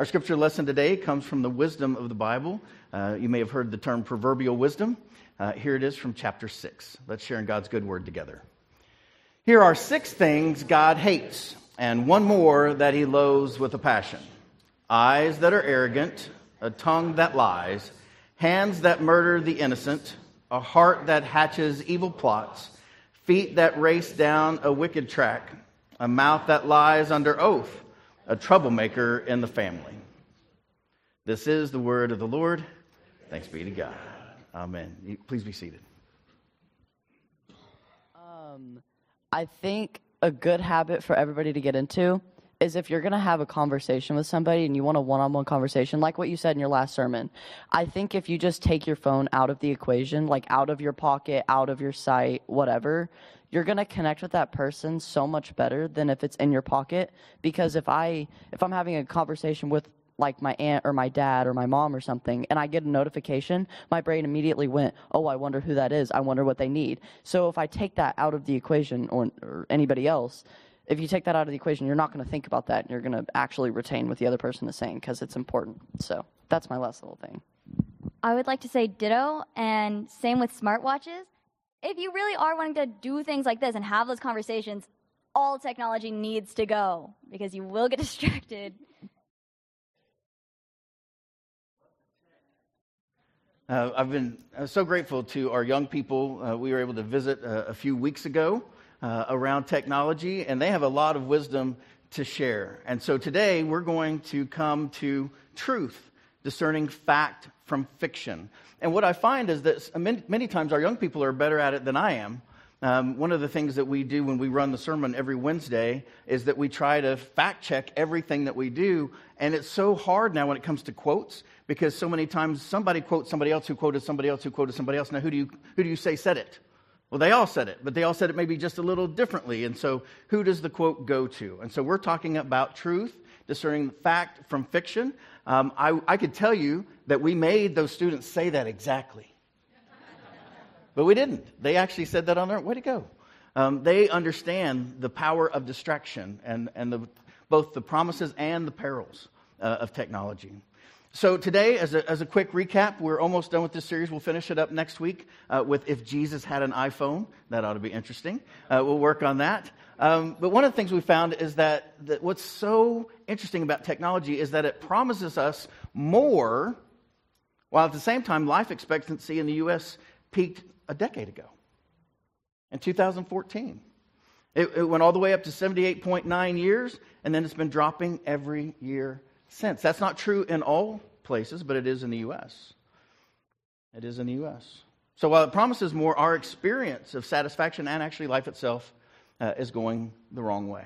Our scripture lesson today comes from the wisdom of the Bible. Uh, you may have heard the term proverbial wisdom. Uh, here it is from chapter 6. Let's share in God's good word together. Here are six things God hates, and one more that he loathes with a passion eyes that are arrogant, a tongue that lies, hands that murder the innocent, a heart that hatches evil plots, feet that race down a wicked track, a mouth that lies under oath a troublemaker in the family. This is the word of the Lord. Thanks be to God. Amen. Please be seated. Um, I think a good habit for everybody to get into is if you're going to have a conversation with somebody and you want a one on one conversation, like what you said in your last sermon, I think if you just take your phone out of the equation, like out of your pocket, out of your sight, whatever, you're going to connect with that person so much better than if it's in your pocket because if i if i'm having a conversation with like my aunt or my dad or my mom or something and i get a notification my brain immediately went oh i wonder who that is. I wonder what they need. So if i take that out of the equation or, or anybody else if you take that out of the equation you're not going to think about that and you're going to actually retain what the other person is saying because it's important. So that's my last little thing. I would like to say ditto and same with smartwatches if you really are wanting to do things like this and have those conversations, all technology needs to go because you will get distracted. Uh, I've been uh, so grateful to our young people. Uh, we were able to visit uh, a few weeks ago uh, around technology, and they have a lot of wisdom to share. And so today we're going to come to truth, discerning fact from fiction. And what I find is that many, many times our young people are better at it than I am. Um, one of the things that we do when we run the sermon every Wednesday is that we try to fact check everything that we do. And it's so hard now when it comes to quotes because so many times somebody quotes somebody else who quoted somebody else who quoted somebody else. Now, who do you, who do you say said it? Well, they all said it, but they all said it maybe just a little differently. And so, who does the quote go to? And so, we're talking about truth, discerning fact from fiction. Um, I, I could tell you that we made those students say that exactly. but we didn't. They actually said that on their way to go. Um, they understand the power of distraction and, and the, both the promises and the perils uh, of technology. So, today, as a, as a quick recap, we're almost done with this series. We'll finish it up next week uh, with If Jesus Had an iPhone. That ought to be interesting. Uh, we'll work on that. Um, but one of the things we found is that, that what's so interesting about technology is that it promises us more, while at the same time, life expectancy in the U.S. peaked a decade ago in 2014. It, it went all the way up to 78.9 years, and then it's been dropping every year since. That's not true in all places, but it is in the U.S. It is in the U.S. So while it promises more, our experience of satisfaction and actually life itself uh, is going the wrong way.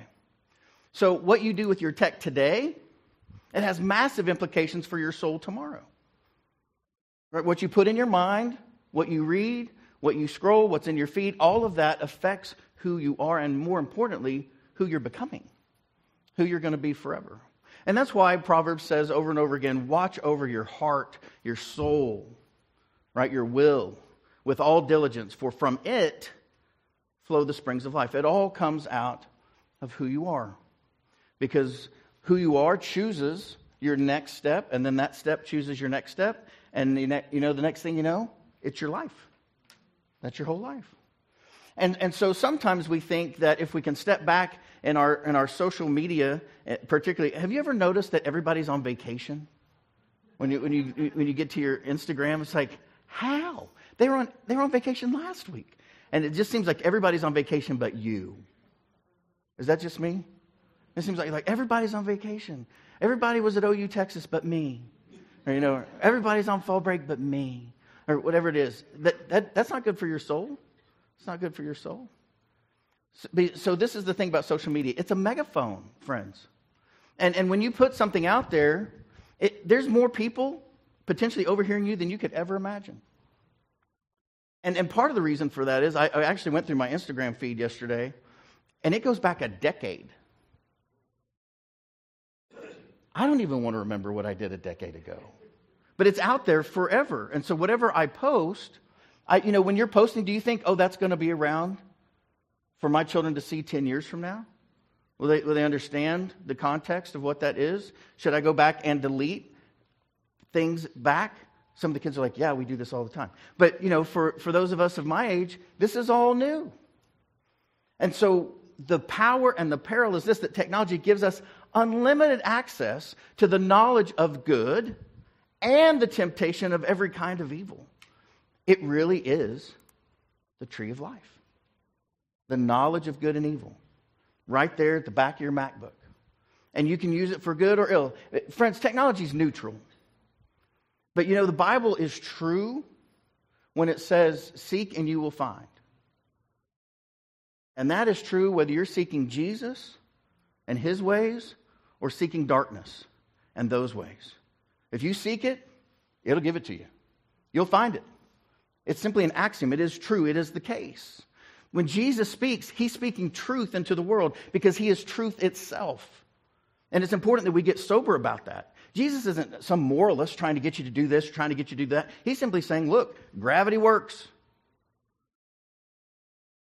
So what you do with your tech today, it has massive implications for your soul tomorrow. Right? What you put in your mind, what you read, what you scroll, what's in your feed, all of that affects who you are, and more importantly, who you're becoming, who you're going to be forever. And that's why Proverbs says over and over again watch over your heart, your soul, right? Your will with all diligence, for from it flow the springs of life. It all comes out of who you are. Because who you are chooses your next step, and then that step chooses your next step. And you know, the next thing you know, it's your life. That's your whole life. And, and so sometimes we think that if we can step back in our, in our social media, eh, particularly, have you ever noticed that everybody's on vacation? When you, when you, when you get to your Instagram, it's like, how? They were, on, they were on vacation last week. And it just seems like everybody's on vacation but you. Is that just me? It seems like, like everybody's on vacation. Everybody was at OU Texas but me. Or, you know, everybody's on fall break but me. Or whatever it is. That, that, that's not good for your soul. It's not good for your soul. So, this is the thing about social media it's a megaphone, friends. And, and when you put something out there, it, there's more people potentially overhearing you than you could ever imagine. And, and part of the reason for that is I, I actually went through my Instagram feed yesterday, and it goes back a decade. I don't even want to remember what I did a decade ago. But it's out there forever. And so whatever I post, I, you know, when you're posting, do you think, oh, that's going to be around for my children to see 10 years from now? Will they, will they understand the context of what that is? Should I go back and delete things back? Some of the kids are like, yeah, we do this all the time. But, you know, for, for those of us of my age, this is all new. And so the power and the peril is this that technology gives us unlimited access to the knowledge of good and the temptation of every kind of evil. It really is the tree of life. The knowledge of good and evil. Right there at the back of your MacBook. And you can use it for good or ill. Friends, technology is neutral. But you know, the Bible is true when it says, Seek and you will find. And that is true whether you're seeking Jesus and his ways or seeking darkness and those ways. If you seek it, it'll give it to you. You'll find it. It's simply an axiom. It is true. It is the case. When Jesus speaks, he's speaking truth into the world because he is truth itself. And it's important that we get sober about that. Jesus isn't some moralist trying to get you to do this, trying to get you to do that. He's simply saying, look, gravity works.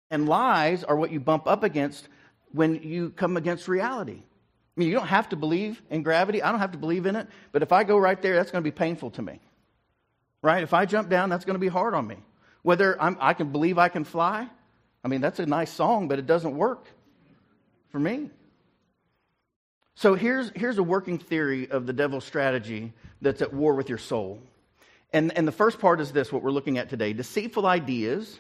And lies are what you bump up against when you come against reality. I mean, you don't have to believe in gravity. I don't have to believe in it. But if I go right there, that's going to be painful to me. Right? If I jump down, that's going to be hard on me. Whether I'm, I can believe I can fly, I mean, that's a nice song, but it doesn't work for me. So here's, here's a working theory of the devil's strategy that's at war with your soul. And, and the first part is this what we're looking at today deceitful ideas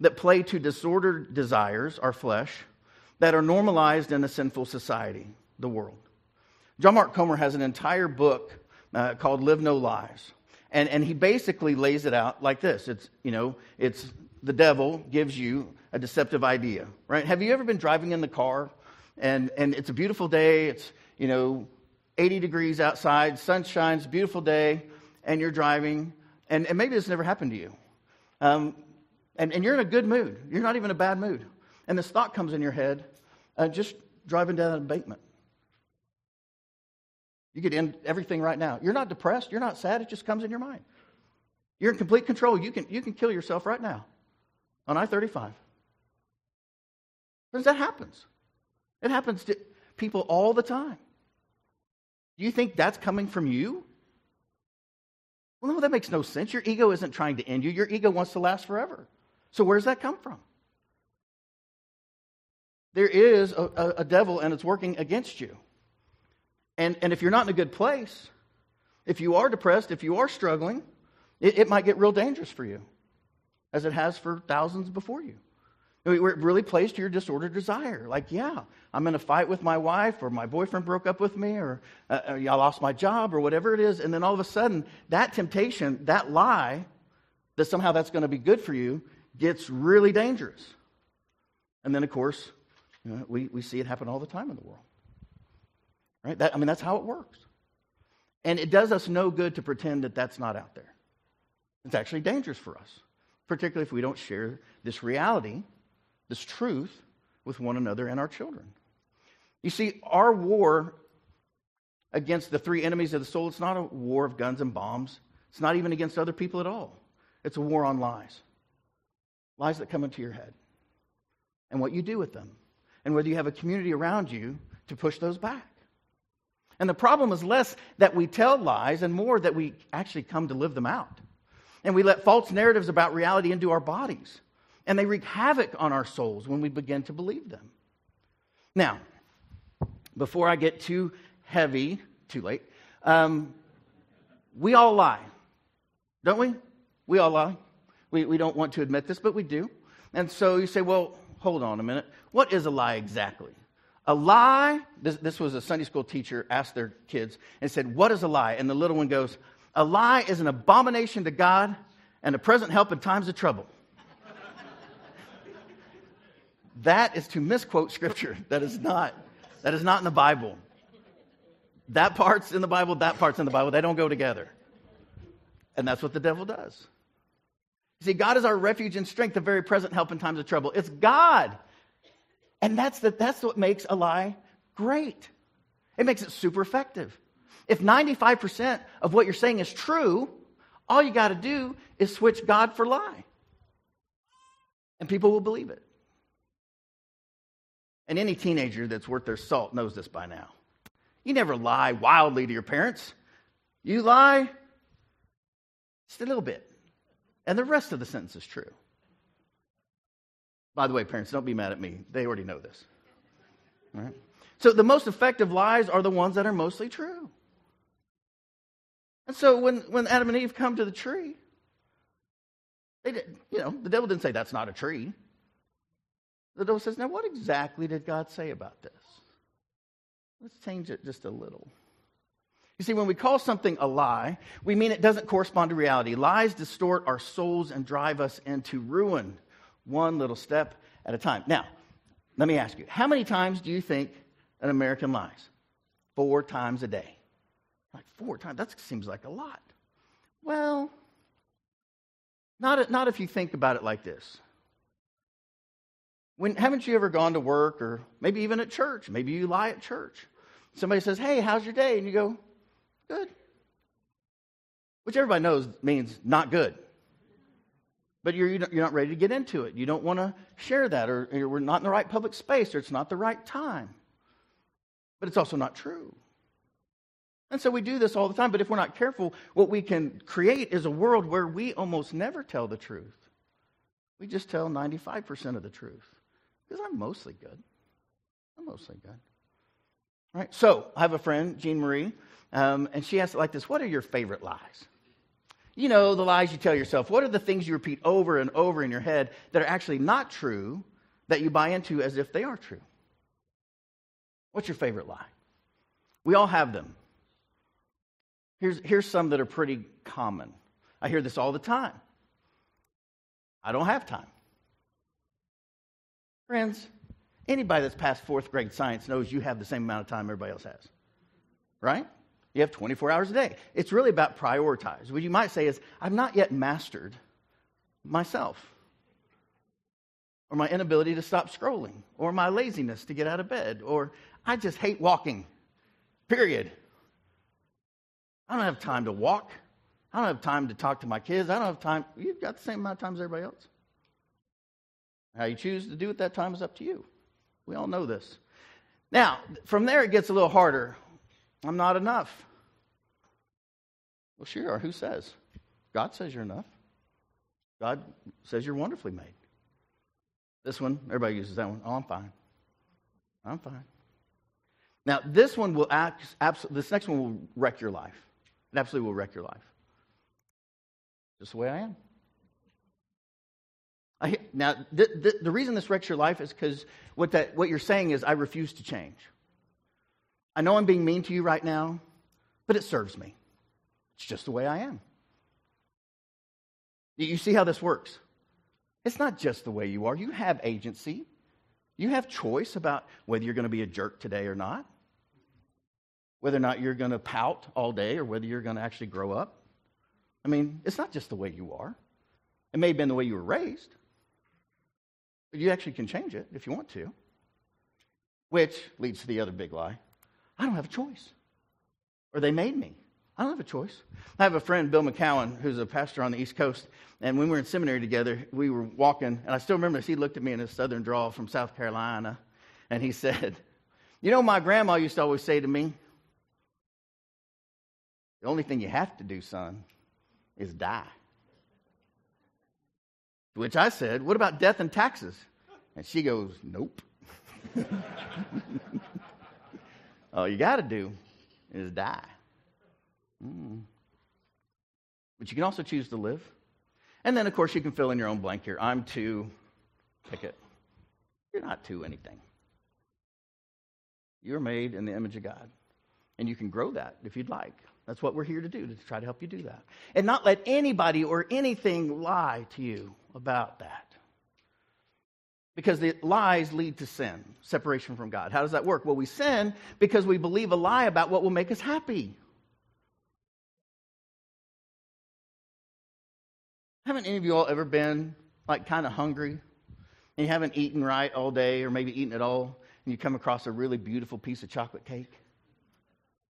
that play to disordered desires, our flesh, that are normalized in a sinful society, the world. John Mark Comer has an entire book uh, called Live No Lies. And, and he basically lays it out like this it's, you know, it's the devil gives you a deceptive idea, right? Have you ever been driving in the car and, and it's a beautiful day, it's, you know, 80 degrees outside, sun shines, beautiful day, and you're driving, and, and maybe this never happened to you. Um, and, and you're in a good mood. You're not even a bad mood. And this thought comes in your head, uh, just driving down an embankment. You could end everything right now. You're not depressed. You're not sad. It just comes in your mind. You're in complete control. You can, you can kill yourself right now on I 35. That happens. It happens to people all the time. Do you think that's coming from you? Well, no, that makes no sense. Your ego isn't trying to end you, your ego wants to last forever. So, where does that come from? There is a, a, a devil and it's working against you. And, and if you're not in a good place, if you are depressed, if you are struggling, it, it might get real dangerous for you, as it has for thousands before you. It really plays to your disordered desire. Like, yeah, I'm in a fight with my wife, or my boyfriend broke up with me, or uh, uh, I lost my job, or whatever it is. And then all of a sudden, that temptation, that lie, that somehow that's going to be good for you, gets really dangerous. And then, of course, you know, we, we see it happen all the time in the world. Right? That, I mean, that's how it works. And it does us no good to pretend that that's not out there. It's actually dangerous for us, particularly if we don't share this reality, this truth, with one another and our children. You see, our war against the three enemies of the soul, it's not a war of guns and bombs. It's not even against other people at all. It's a war on lies lies that come into your head, and what you do with them, and whether you have a community around you to push those back. And the problem is less that we tell lies and more that we actually come to live them out. And we let false narratives about reality into our bodies. And they wreak havoc on our souls when we begin to believe them. Now, before I get too heavy, too late, um, we all lie, don't we? We all lie. We, we don't want to admit this, but we do. And so you say, well, hold on a minute. What is a lie exactly? A lie, this, this was a Sunday school teacher asked their kids and said, What is a lie? And the little one goes, A lie is an abomination to God and a present help in times of trouble. That is to misquote scripture. That is not, that is not in the Bible. That part's in the Bible, that part's in the Bible. They don't go together. And that's what the devil does. You see, God is our refuge and strength, a very present help in times of trouble. It's God. And that's, the, that's what makes a lie great. It makes it super effective. If 95% of what you're saying is true, all you got to do is switch God for lie. And people will believe it. And any teenager that's worth their salt knows this by now. You never lie wildly to your parents. You lie just a little bit. And the rest of the sentence is true. By the way, parents, don't be mad at me. They already know this. All right? So the most effective lies are the ones that are mostly true. And so when, when Adam and Eve come to the tree, they did, you know, the devil didn't say that's not a tree. The devil says, now what exactly did God say about this? Let's change it just a little. You see, when we call something a lie, we mean it doesn't correspond to reality. Lies distort our souls and drive us into ruin, one little step at a time. Now, let me ask you how many times do you think an American lies? Four times a day. Like four times? That seems like a lot. Well, not, not if you think about it like this. When, haven't you ever gone to work or maybe even at church? Maybe you lie at church. Somebody says, Hey, how's your day? And you go, Good. Which everybody knows means not good. But you're, you're not ready to get into it. You don't want to share that, or, or we're not in the right public space, or it's not the right time. But it's also not true. And so we do this all the time, but if we're not careful, what we can create is a world where we almost never tell the truth. We just tell 95% of the truth. Because I'm mostly good. I'm mostly good. All right? So I have a friend, Jean Marie, um, and she asked it like this What are your favorite lies? You know, the lies you tell yourself. What are the things you repeat over and over in your head that are actually not true that you buy into as if they are true? What's your favorite lie? We all have them. Here's, here's some that are pretty common. I hear this all the time. I don't have time. Friends, anybody that's passed fourth grade science knows you have the same amount of time everybody else has. Right? You have 24 hours a day. It's really about prioritize. What you might say is, I've not yet mastered myself, or my inability to stop scrolling, or my laziness to get out of bed, or I just hate walking, period. I don't have time to walk. I don't have time to talk to my kids. I don't have time. You've got the same amount of time as everybody else. How you choose to do at that time is up to you. We all know this. Now, from there it gets a little harder. I'm not enough. Well, sure, who says? God says you're enough. God says you're wonderfully made. This one, everybody uses that one. Oh, I'm fine. I'm fine. Now, this one will act, this next one will wreck your life. It absolutely will wreck your life. Just the way I am. I, now, the, reason this wrecks your life is because what, that, what you're saying is, I refuse to change. I know I'm being mean to you right now, but it serves me. It's just the way I am. You see how this works? It's not just the way you are. You have agency, you have choice about whether you're going to be a jerk today or not, whether or not you're going to pout all day or whether you're going to actually grow up. I mean, it's not just the way you are. It may have been the way you were raised, you actually can change it if you want to. Which leads to the other big lie I don't have a choice. Or they made me. I don't have a choice. I have a friend, Bill McCowan, who's a pastor on the East Coast. And when we were in seminary together, we were walking, and I still remember this. He looked at me in his southern drawl from South Carolina, and he said, You know, my grandma used to always say to me, The only thing you have to do, son, is die. To which I said, What about death and taxes? And she goes, Nope. All you got to do is die. Mm. But you can also choose to live. And then, of course, you can fill in your own blank here. I'm too, pick it. You're not too anything. You're made in the image of God. And you can grow that if you'd like. That's what we're here to do, to try to help you do that. And not let anybody or anything lie to you about that. Because the lies lead to sin, separation from God. How does that work? Well, we sin because we believe a lie about what will make us happy. Haven't any of you all ever been like kind of hungry and you haven't eaten right all day or maybe eaten at all and you come across a really beautiful piece of chocolate cake?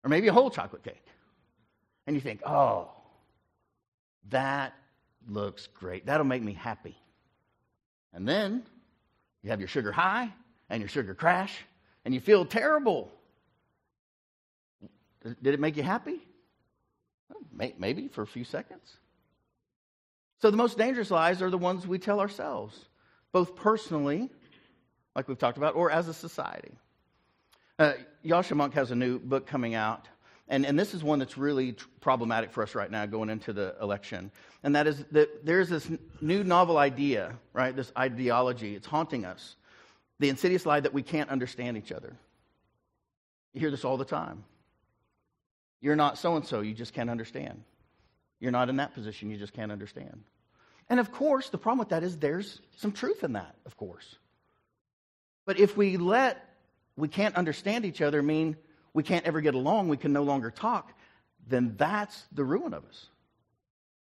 Or maybe a whole chocolate cake and you think, oh, that looks great. That'll make me happy. And then you have your sugar high and your sugar crash and you feel terrible. Did it make you happy? Maybe for a few seconds. So the most dangerous lies are the ones we tell ourselves, both personally, like we've talked about, or as a society. Uh, Yascha Mounk has a new book coming out, and, and this is one that's really tr- problematic for us right now going into the election. And that is that there's this new novel idea, right? This ideology. It's haunting us. The insidious lie that we can't understand each other. You hear this all the time. You're not so and so, you just can't understand. You're not in that position, you just can't understand. And of course, the problem with that is there's some truth in that, of course. But if we let we can't understand each other mean we can't ever get along, we can no longer talk, then that's the ruin of us.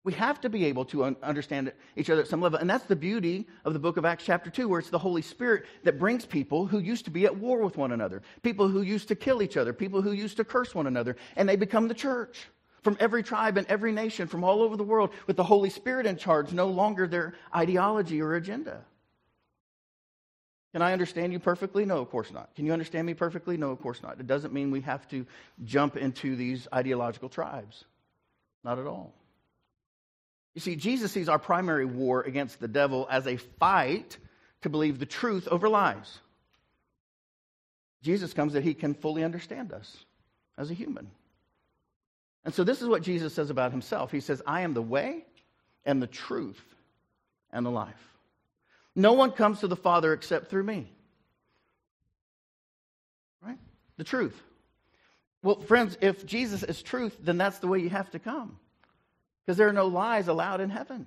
We have to be able to un- understand each other at some level. And that's the beauty of the book of Acts, chapter 2, where it's the Holy Spirit that brings people who used to be at war with one another, people who used to kill each other, people who used to curse one another, and they become the church from every tribe and every nation from all over the world with the Holy Spirit in charge, no longer their ideology or agenda. Can I understand you perfectly? No, of course not. Can you understand me perfectly? No, of course not. It doesn't mean we have to jump into these ideological tribes. Not at all. You see, Jesus sees our primary war against the devil as a fight to believe the truth over lies. Jesus comes that he can fully understand us as a human. And so, this is what Jesus says about himself He says, I am the way and the truth and the life. No one comes to the Father except through me. Right? The truth. Well, friends, if Jesus is truth, then that's the way you have to come. Because there are no lies allowed in heaven.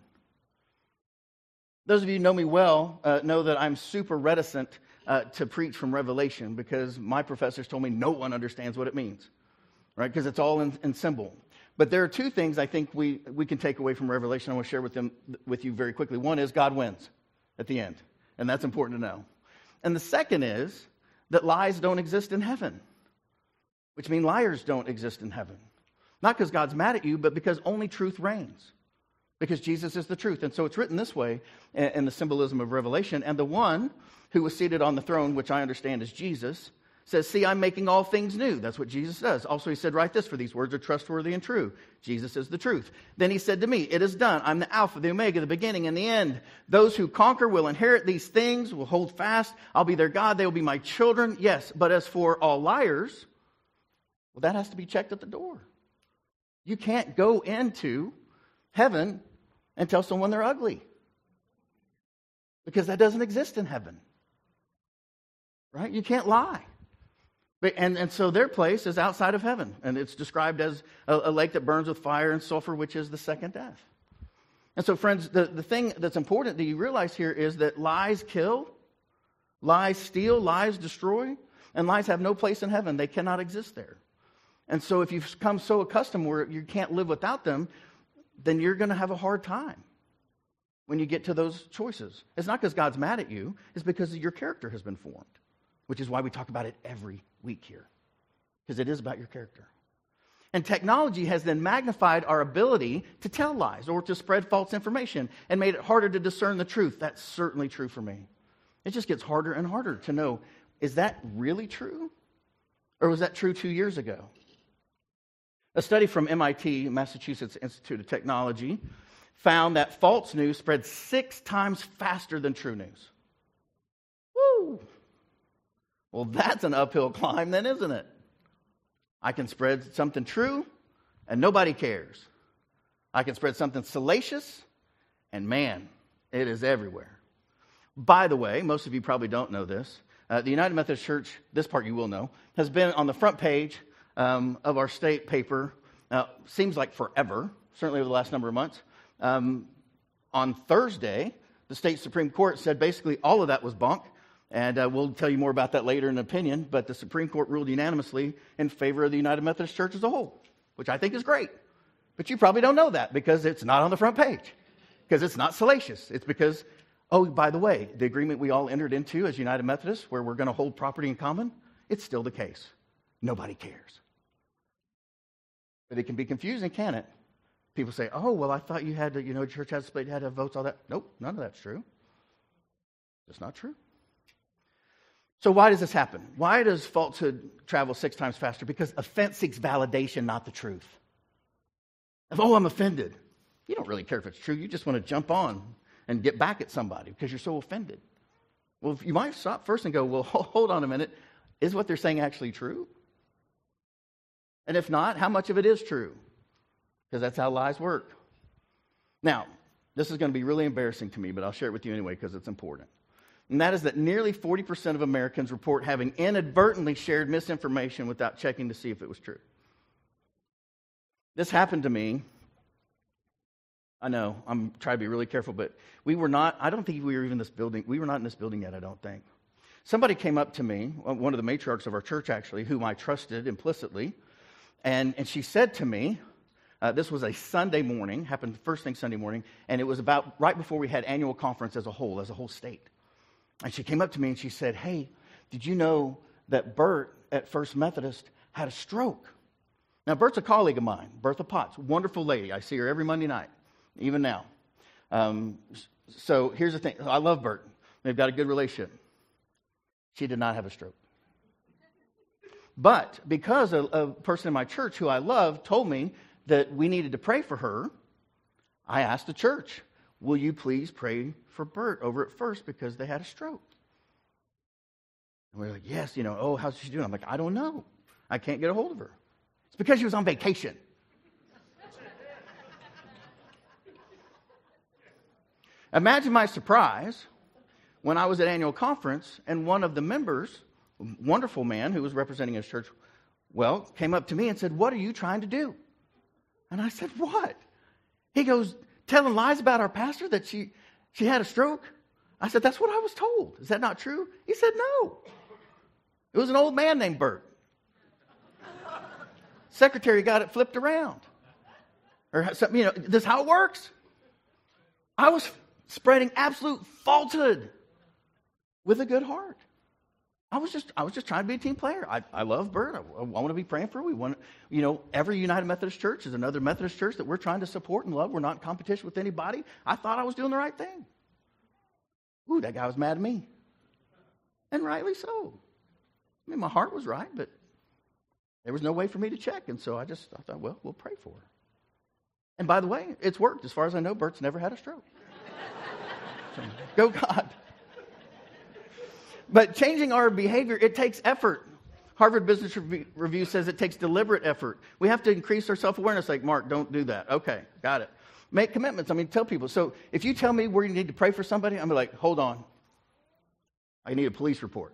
Those of you who know me well uh, know that I'm super reticent uh, to preach from Revelation because my professors told me no one understands what it means, right? Because it's all in, in symbol. But there are two things I think we, we can take away from Revelation. I want to share with them with you very quickly. One is God wins at the end. And that's important to know. And the second is that lies don't exist in heaven, which means liars don't exist in heaven. Not because God's mad at you, but because only truth reigns. Because Jesus is the truth. And so it's written this way in the symbolism of Revelation. And the one who was seated on the throne, which I understand is Jesus, says, See, I'm making all things new. That's what Jesus does. Also, he said, Write this, for these words are trustworthy and true. Jesus is the truth. Then he said to me, It is done. I'm the Alpha, the Omega, the beginning and the end. Those who conquer will inherit these things, will hold fast. I'll be their God. They will be my children. Yes, but as for all liars, well, that has to be checked at the door. You can't go into heaven and tell someone they're ugly because that doesn't exist in heaven. Right? You can't lie. And, and so their place is outside of heaven, and it's described as a, a, lake that burns with fire and sulfur, which is the second death. And so, friends, the, the thing that's important that you realize here is that lies kill, lies steal, lies destroy, and lies have no place in heaven. They cannot exist there. And so, if you've come so accustomed where you can't live without them, then you're going to have a hard time when you get to those choices. It's not because God's mad at you, it's because your character has been formed which is why we talk about it every week here, because it is about your character. And technology has then magnified our ability to tell lies or to spread false information and made it harder to discern the truth. That's certainly true for me. It just gets harder and harder to know is that really true? Or was that true two years ago? A study from MIT, Massachusetts Institute of Technology, found that false news spreads six times faster than true news. Well, that's an uphill climb, then, isn't it? I can spread something true and nobody cares. I can spread something salacious and man, it is everywhere. By the way, most of you probably don't know this. Uh, the United Methodist Church, this part you will know, has been on the front page um, of our state paper, uh, seems like forever, certainly over the last number of months. Um, on Thursday, the state Supreme Court said basically all of that was bunk and uh, we'll tell you more about that later in an opinion. But the Supreme Court ruled unanimously in favor of the United Methodist Church as a whole, which I think is great. But you probably don't know that because it's not on the front page, because it's not salacious. It's because, oh, by the way, the agreement we all entered into as United Methodists, where we're going to hold property in common, it's still the case. Nobody cares. But it can be confusing, can it? People say, oh, well, I thought you had to, you know, church had split, had to have votes, all that. Nope, none of that's true. It's not true. So, why does this happen? Why does falsehood travel six times faster? Because offense seeks validation, not the truth. Oh, I'm offended. You don't really care if it's true. You just want to jump on and get back at somebody because you're so offended. Well, you might stop first and go, well, hold on a minute. Is what they're saying actually true? And if not, how much of it is true? Because that's how lies work. Now, this is going to be really embarrassing to me, but I'll share it with you anyway because it's important and that is that nearly 40% of Americans report having inadvertently shared misinformation without checking to see if it was true. This happened to me. I know, I'm trying to be really careful, but we were not, I don't think we were even in this building. We were not in this building yet, I don't think. Somebody came up to me, one of the matriarchs of our church actually, whom I trusted implicitly, and, and she said to me, uh, this was a Sunday morning, happened first thing Sunday morning, and it was about right before we had annual conference as a whole, as a whole state. And she came up to me and she said, Hey, did you know that Bert at First Methodist had a stroke? Now, Bert's a colleague of mine, Bertha Potts, wonderful lady. I see her every Monday night, even now. Um, so here's the thing I love Bert, they've got a good relationship. She did not have a stroke. But because a, a person in my church who I love told me that we needed to pray for her, I asked the church, Will you please pray for Bert over at first because they had a stroke? And we are like, Yes, you know, oh, how's she doing? I'm like, I don't know. I can't get a hold of her. It's because she was on vacation. Imagine my surprise when I was at annual conference and one of the members, wonderful man who was representing his church, well, came up to me and said, What are you trying to do? And I said, What? He goes, telling lies about our pastor that she, she had a stroke? I said, That's what I was told. Is that not true? He said, No. It was an old man named Bert. Secretary got it flipped around. Or something, you know, this is how it works. I was spreading absolute falsehood with a good heart. I was just, I was just trying to be a team player. I, I love Bert. I, I want to be praying for her. We want, you know, every United Methodist Church is another Methodist church that we're trying to support and love. We're not in competition with anybody. I thought I was doing the right thing. Ooh, that guy was mad at me, and rightly so. I mean, my heart was right, but there was no way for me to check, and so I just I thought, well, we'll pray for her. And by the way, it's worked. As far as I know, Bert's never had a stroke. So, go God. But changing our behavior, it takes effort. Harvard Business Review says it takes deliberate effort. We have to increase our self awareness, like, Mark, don't do that. Okay, got it. Make commitments. I mean, tell people. So if you tell me where you need to pray for somebody, I'm like, hold on. I need a police report.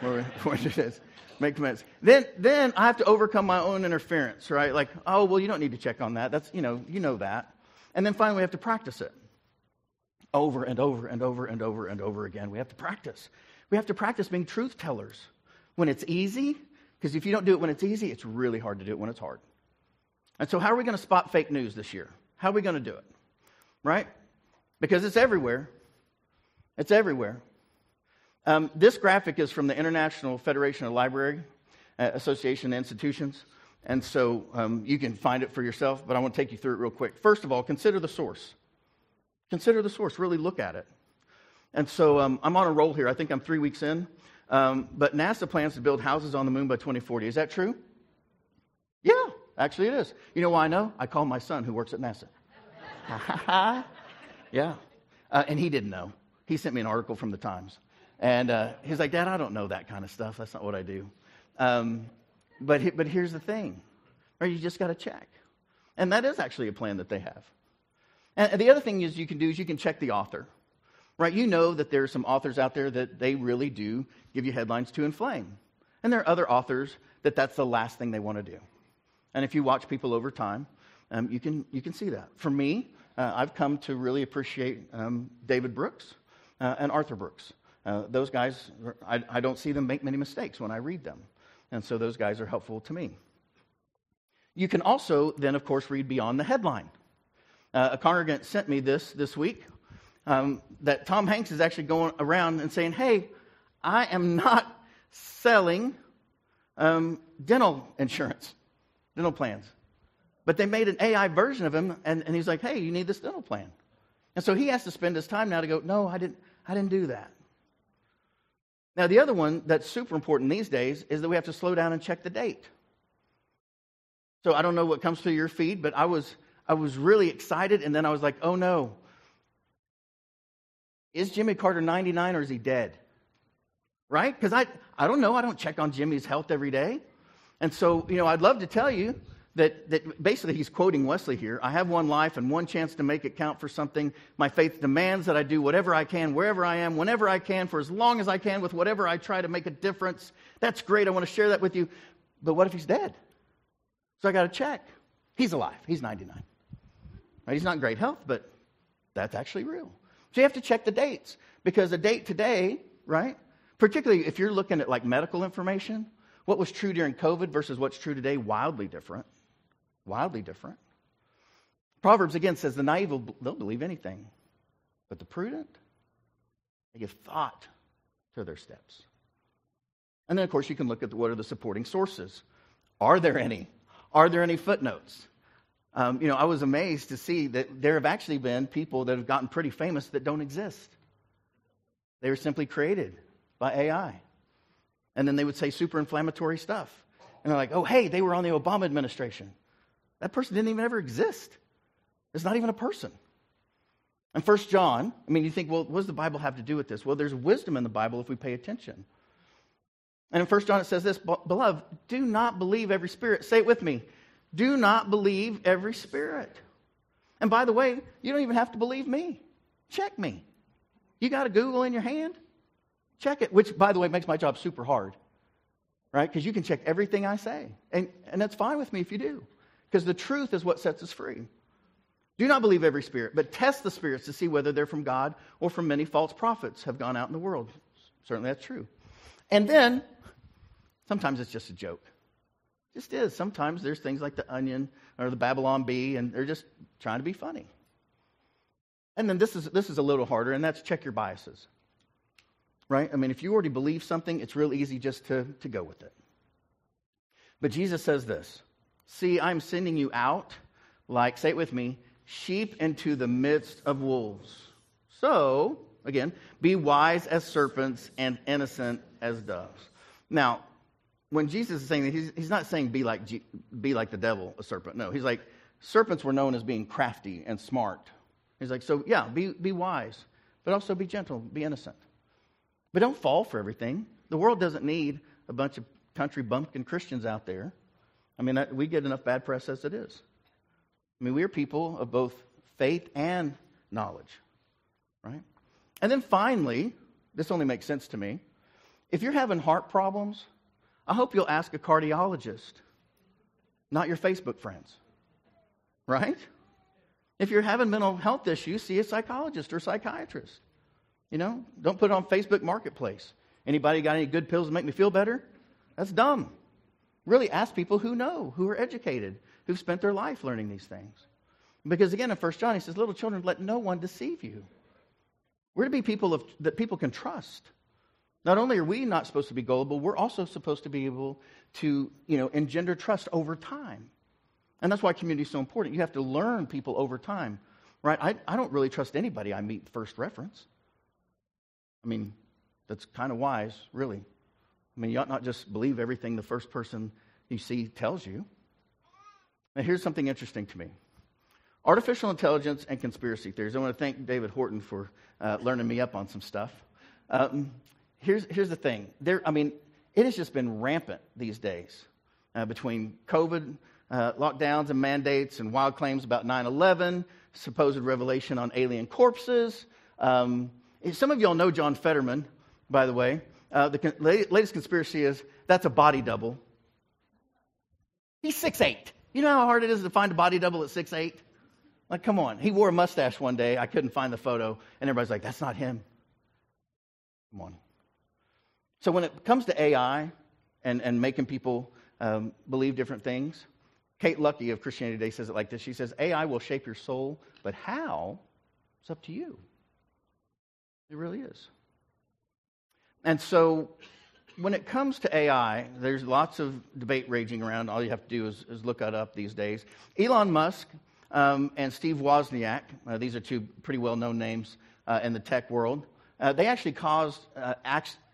Make commitments. Then, then I have to overcome my own interference, right? Like, oh, well, you don't need to check on that. That's, you know, you know that. And then finally, we have to practice it over and over and over and over and over again. We have to practice. We have to practice being truth tellers when it's easy, because if you don't do it when it's easy, it's really hard to do it when it's hard. And so, how are we going to spot fake news this year? How are we going to do it? Right? Because it's everywhere. It's everywhere. Um, this graphic is from the International Federation of Library uh, Association Institutions. And so um, you can find it for yourself, but I want to take you through it real quick. First of all, consider the source. Consider the source, really look at it. And so um, I'm on a roll here. I think I'm three weeks in. Um, but NASA plans to build houses on the moon by 2040. Is that true? Yeah, actually it is. You know why I know? I called my son who works at NASA. yeah. Uh, and he didn't know. He sent me an article from the Times. And uh, he's like, Dad, I don't know that kind of stuff. That's not what I do. Um, but, but here's the thing, or you just got to check. And that is actually a plan that they have. And the other thing is you can do is you can check the author right? You know that there are some authors out there that they really do give you headlines to inflame. And there are other authors that that's the last thing they want to do. And if you watch people over time, um, you, can, you can see that. For me, uh, I've come to really appreciate um, David Brooks uh, and Arthur Brooks. Uh, those guys, I, I don't see them make many mistakes when I read them. And so those guys are helpful to me. You can also then, of course, read beyond the headline. Uh, a congregant sent me this this week um, that Tom Hanks is actually going around and saying, Hey, I am not selling um, dental insurance, dental plans. But they made an AI version of him, and, and he's like, Hey, you need this dental plan. And so he has to spend his time now to go, No, I didn't, I didn't do that. Now, the other one that's super important these days is that we have to slow down and check the date. So I don't know what comes through your feed, but I was, I was really excited, and then I was like, oh no. Is Jimmy Carter 99 or is he dead? Right? Because I, I don't know. I don't check on Jimmy's health every day. And so, you know, I'd love to tell you that, that basically he's quoting Wesley here I have one life and one chance to make it count for something. My faith demands that I do whatever I can, wherever I am, whenever I can, for as long as I can, with whatever I try to make a difference. That's great. I want to share that with you. But what if he's dead? So I got to check. He's alive. He's 99. Right? He's not in great health, but that's actually real. So you have to check the dates because a date today, right? Particularly if you're looking at like medical information, what was true during COVID versus what's true today, wildly different. Wildly different. Proverbs again says the naive will they'll believe anything, but the prudent, they give thought to their steps. And then, of course, you can look at what are the supporting sources. Are there any? Are there any footnotes? Um, you know, I was amazed to see that there have actually been people that have gotten pretty famous that don't exist. They were simply created by AI. And then they would say super inflammatory stuff. And they're like, oh, hey, they were on the Obama administration. That person didn't even ever exist. It's not even a person. And First John, I mean, you think, well, what does the Bible have to do with this? Well, there's wisdom in the Bible if we pay attention. And in First John it says this, beloved, do not believe every spirit. Say it with me. Do not believe every spirit. And by the way, you don't even have to believe me. Check me. You got a Google in your hand? Check it, which, by the way, makes my job super hard, right? Because you can check everything I say. And, and that's fine with me if you do, because the truth is what sets us free. Do not believe every spirit, but test the spirits to see whether they're from God or from many false prophets have gone out in the world. Certainly that's true. And then, sometimes it's just a joke. Just is. Sometimes there's things like the onion or the Babylon bee, and they're just trying to be funny. And then this is, this is a little harder, and that's check your biases right? I mean, if you already believe something, it's real easy just to, to go with it. But Jesus says this See, I'm sending you out, like, say it with me, sheep into the midst of wolves. So, again, be wise as serpents and innocent as doves. Now, when Jesus is saying that, he's, he's not saying be like, be like the devil, a serpent. No, he's like, serpents were known as being crafty and smart. He's like, so yeah, be, be wise, but also be gentle, be innocent. But don't fall for everything. The world doesn't need a bunch of country bumpkin Christians out there. I mean, we get enough bad press as it is. I mean, we are people of both faith and knowledge, right? And then finally, this only makes sense to me. If you're having heart problems, I hope you'll ask a cardiologist, not your Facebook friends, right? If you're having mental health issues, see a psychologist or psychiatrist. You know, don't put it on Facebook Marketplace. Anybody got any good pills to make me feel better? That's dumb. Really ask people who know, who are educated, who've spent their life learning these things. Because again, in 1 John, he says, Little children, let no one deceive you. We're to be people of, that people can trust. Not only are we not supposed to be gullible, we're also supposed to be able to, you know, engender trust over time. And that's why community is so important. You have to learn people over time, right? I, I don't really trust anybody I meet first reference. I mean, that's kind of wise, really. I mean, you ought not just believe everything the first person you see tells you. Now, here's something interesting to me artificial intelligence and conspiracy theories. I want to thank David Horton for uh, learning me up on some stuff. Um, here's, here's the thing there, I mean, it has just been rampant these days uh, between COVID uh, lockdowns and mandates and wild claims about 9 11, supposed revelation on alien corpses. Um, some of y'all know John Fetterman, by the way. Uh, the con- latest conspiracy is that's a body double. He's six eight. You know how hard it is to find a body double at six eight? Like, come on. He wore a mustache one day. I couldn't find the photo. And everybody's like, that's not him. Come on. So when it comes to AI and, and making people um, believe different things, Kate Lucky of Christianity Today says it like this. She says, AI will shape your soul, but how? It's up to you. It really is. And so when it comes to AI, there's lots of debate raging around. All you have to do is, is look it up these days. Elon Musk um, and Steve Wozniak, uh, these are two pretty well known names uh, in the tech world, uh, they actually caused uh,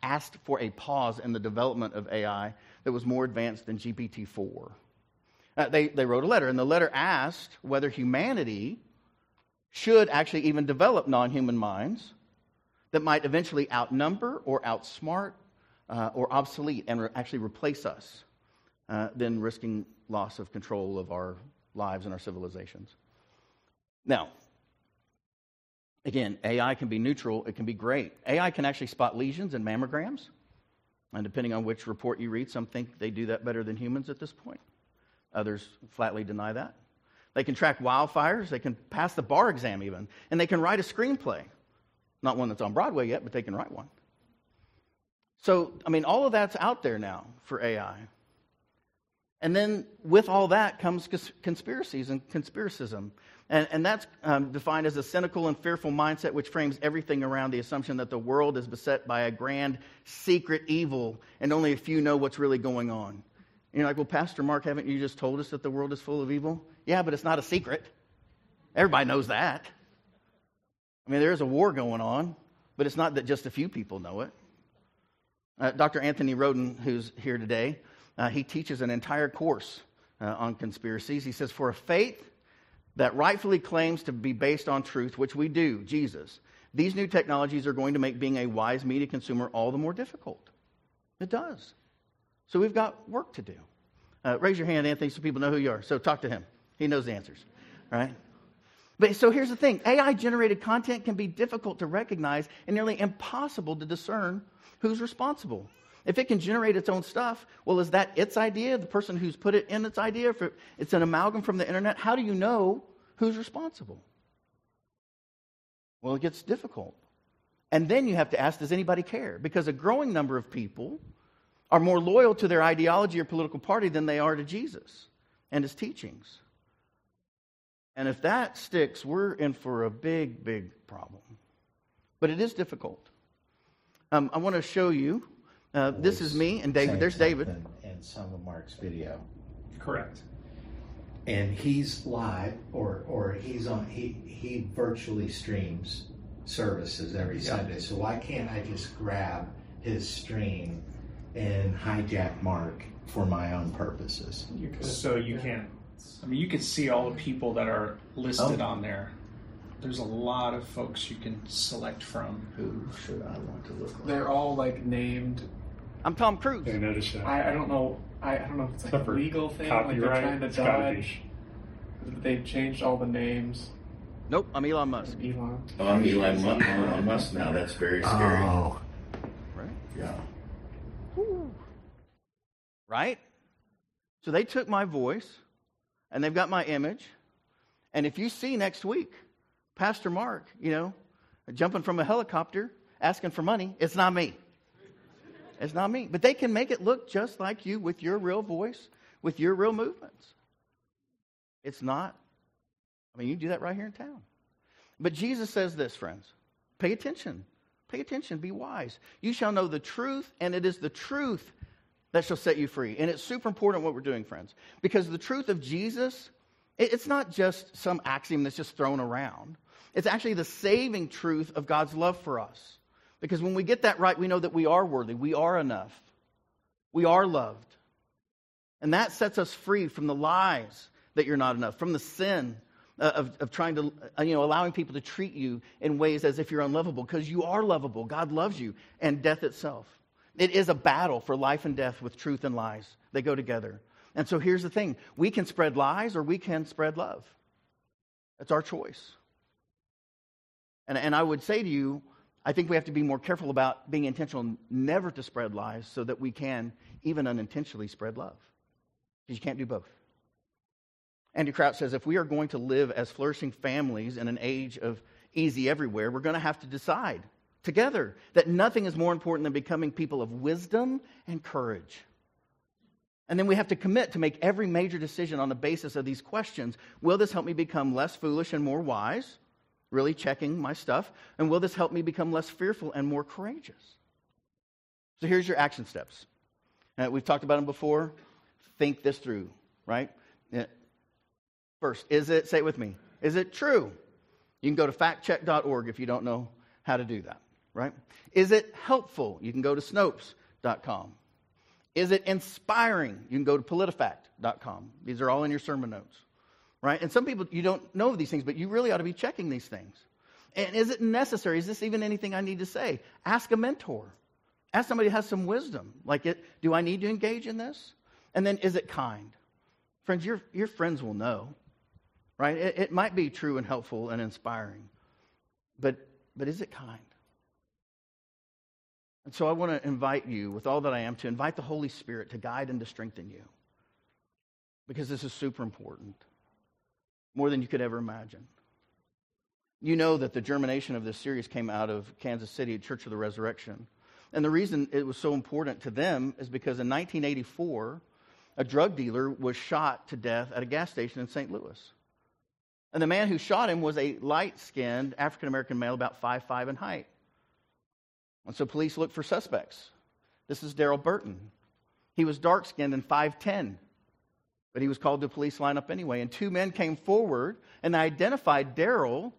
asked for a pause in the development of AI that was more advanced than GPT 4. Uh, they, they wrote a letter, and the letter asked whether humanity should actually even develop non human minds that might eventually outnumber or outsmart uh, or obsolete and re- actually replace us, uh, then risking loss of control of our lives and our civilizations. Now, again, AI can be neutral, it can be great. AI can actually spot lesions in mammograms. And depending on which report you read, some think they do that better than humans at this point. Others flatly deny that. They can track wildfires, they can pass the bar exam even, and they can write a screenplay. Not one that's on Broadway yet, but they can write one. So, I mean, all of that's out there now for AI. And then with all that comes conspiracies and conspiracism. And, and that's um, defined as a cynical and fearful mindset which frames everything around the assumption that the world is beset by a grand secret evil and only a few know what's really going on. And you're like, well, Pastor Mark, haven't you just told us that the world is full of evil? Yeah, but it's not a secret. Everybody knows that. I mean, there is a war going on, but it's not that just a few people know it. Uh, Dr. Anthony Roden, who's here today, uh, he teaches an entire course uh, on conspiracies. He says, For a faith that rightfully claims to be based on truth, which we do, Jesus, these new technologies are going to make being a wise media consumer all the more difficult. It does. So we've got work to do. Uh, raise your hand, Anthony, so people know who you are. So talk to him. He knows the answers, right? But so here's the thing AI generated content can be difficult to recognize and nearly impossible to discern who's responsible. If it can generate its own stuff, well, is that its idea, the person who's put it in its idea? If it's an amalgam from the internet, how do you know who's responsible? Well, it gets difficult. And then you have to ask, does anybody care? Because a growing number of people are more loyal to their ideology or political party than they are to Jesus and his teachings. And if that sticks, we're in for a big, big problem. But it is difficult. Um, I want to show you uh, this is me and David. There's David. And some of Mark's video. Correct. And he's live, or or he's on. He he virtually streams services every yeah. Sunday. So why can't I just grab his stream and hijack Mark for my own purposes? You so you can't. I mean, you can see all the people that are listed oh. on there there's a lot of folks you can select from. Who should I want to look like? They're all like named I'm Tom Cruise. I noticed that. I, I don't know. I, I don't know if it's like a legal thing, like they're trying to dodge. They've changed all the names. Nope, I'm Elon Musk. Elon. Oh, I'm Elon, Musk, Elon Musk now. That's very scary. Oh. Right? Yeah. Right? So they took my voice and they've got my image. And if you see next week Pastor Mark, you know, jumping from a helicopter asking for money, it's not me. It's not me. But they can make it look just like you with your real voice, with your real movements. It's not. I mean, you do that right here in town. But Jesus says this, friends pay attention. Pay attention. Be wise. You shall know the truth, and it is the truth that shall set you free. And it's super important what we're doing, friends, because the truth of Jesus, it's not just some axiom that's just thrown around. It's actually the saving truth of God's love for us. Because when we get that right, we know that we are worthy, we are enough, we are loved. And that sets us free from the lies that you're not enough, from the sin uh, of, of trying to, uh, you know, allowing people to treat you in ways as if you're unlovable, because you are lovable. God loves you, and death itself. It is a battle for life and death with truth and lies. They go together. And so here's the thing we can spread lies or we can spread love. That's our choice. And, and I would say to you, I think we have to be more careful about being intentional never to spread lies so that we can, even unintentionally, spread love. Because you can't do both. Andy Crouch says if we are going to live as flourishing families in an age of easy everywhere, we're going to have to decide together that nothing is more important than becoming people of wisdom and courage. And then we have to commit to make every major decision on the basis of these questions. Will this help me become less foolish and more wise? Really checking my stuff? And will this help me become less fearful and more courageous? So here's your action steps. Uh, we've talked about them before. Think this through, right? Uh, first, is it, say it with me, is it true? You can go to factcheck.org if you don't know how to do that. right? Is it helpful? You can go to Snopes.com. Is it inspiring? You can go to PolitiFact.com. These are all in your sermon notes, right? And some people, you don't know these things, but you really ought to be checking these things. And is it necessary? Is this even anything I need to say? Ask a mentor. Ask somebody who has some wisdom. Like, it, do I need to engage in this? And then, is it kind? Friends, your, your friends will know, right? It, it might be true and helpful and inspiring, but, but is it kind? And so I want to invite you, with all that I am, to invite the Holy Spirit to guide and to strengthen you. Because this is super important, more than you could ever imagine. You know that the germination of this series came out of Kansas City Church of the Resurrection. And the reason it was so important to them is because in 1984, a drug dealer was shot to death at a gas station in St. Louis. And the man who shot him was a light skinned African American male, about five five in height. And so police looked for suspects. This is Daryl Burton. He was dark skinned and 5'10, but he was called to a police lineup anyway. And two men came forward and identified Daryl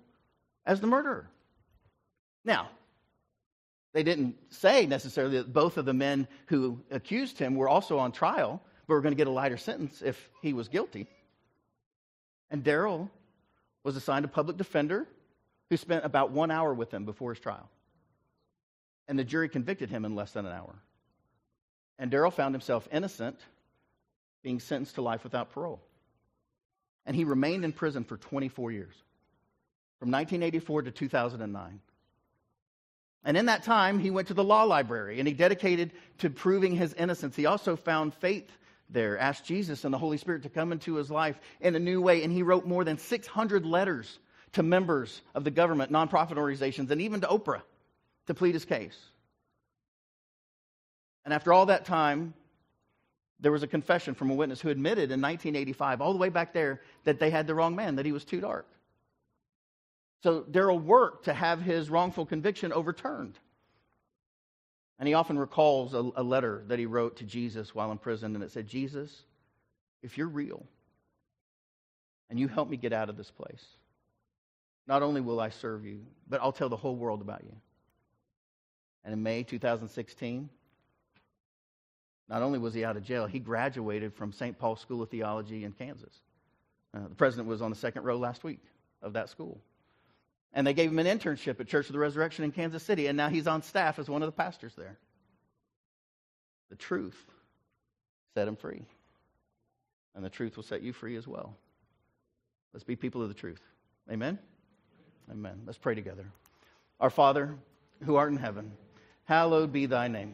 as the murderer. Now, they didn't say necessarily that both of the men who accused him were also on trial, but were going to get a lighter sentence if he was guilty. And Daryl was assigned a public defender who spent about one hour with him before his trial. And the jury convicted him in less than an hour. And Daryl found himself innocent, being sentenced to life without parole. And he remained in prison for 24 years, from 1984 to 2009. And in that time, he went to the law library and he dedicated to proving his innocence. He also found faith there, asked Jesus and the Holy Spirit to come into his life in a new way. And he wrote more than 600 letters to members of the government, nonprofit organizations, and even to Oprah to plead his case. And after all that time, there was a confession from a witness who admitted in 1985, all the way back there, that they had the wrong man, that he was too dark. So Daryl worked to have his wrongful conviction overturned. And he often recalls a, a, letter that he wrote to Jesus while in prison, and it said, Jesus, if you're real and you help me get out of this place, not only will I serve you, but I'll tell the whole world about you. And in May 2016, not only was he out of jail, he graduated from St. Paul School of Theology in Kansas. Uh, the president was on the second row last week of that school. And they gave him an internship at Church of the Resurrection in Kansas City, and now he's on staff as one of the pastors there. The truth set him free. And the truth will set you free as well. Let's be people of the truth. Amen? Amen. Let's pray together. Our Father, who art in heaven, hallowed be thy name.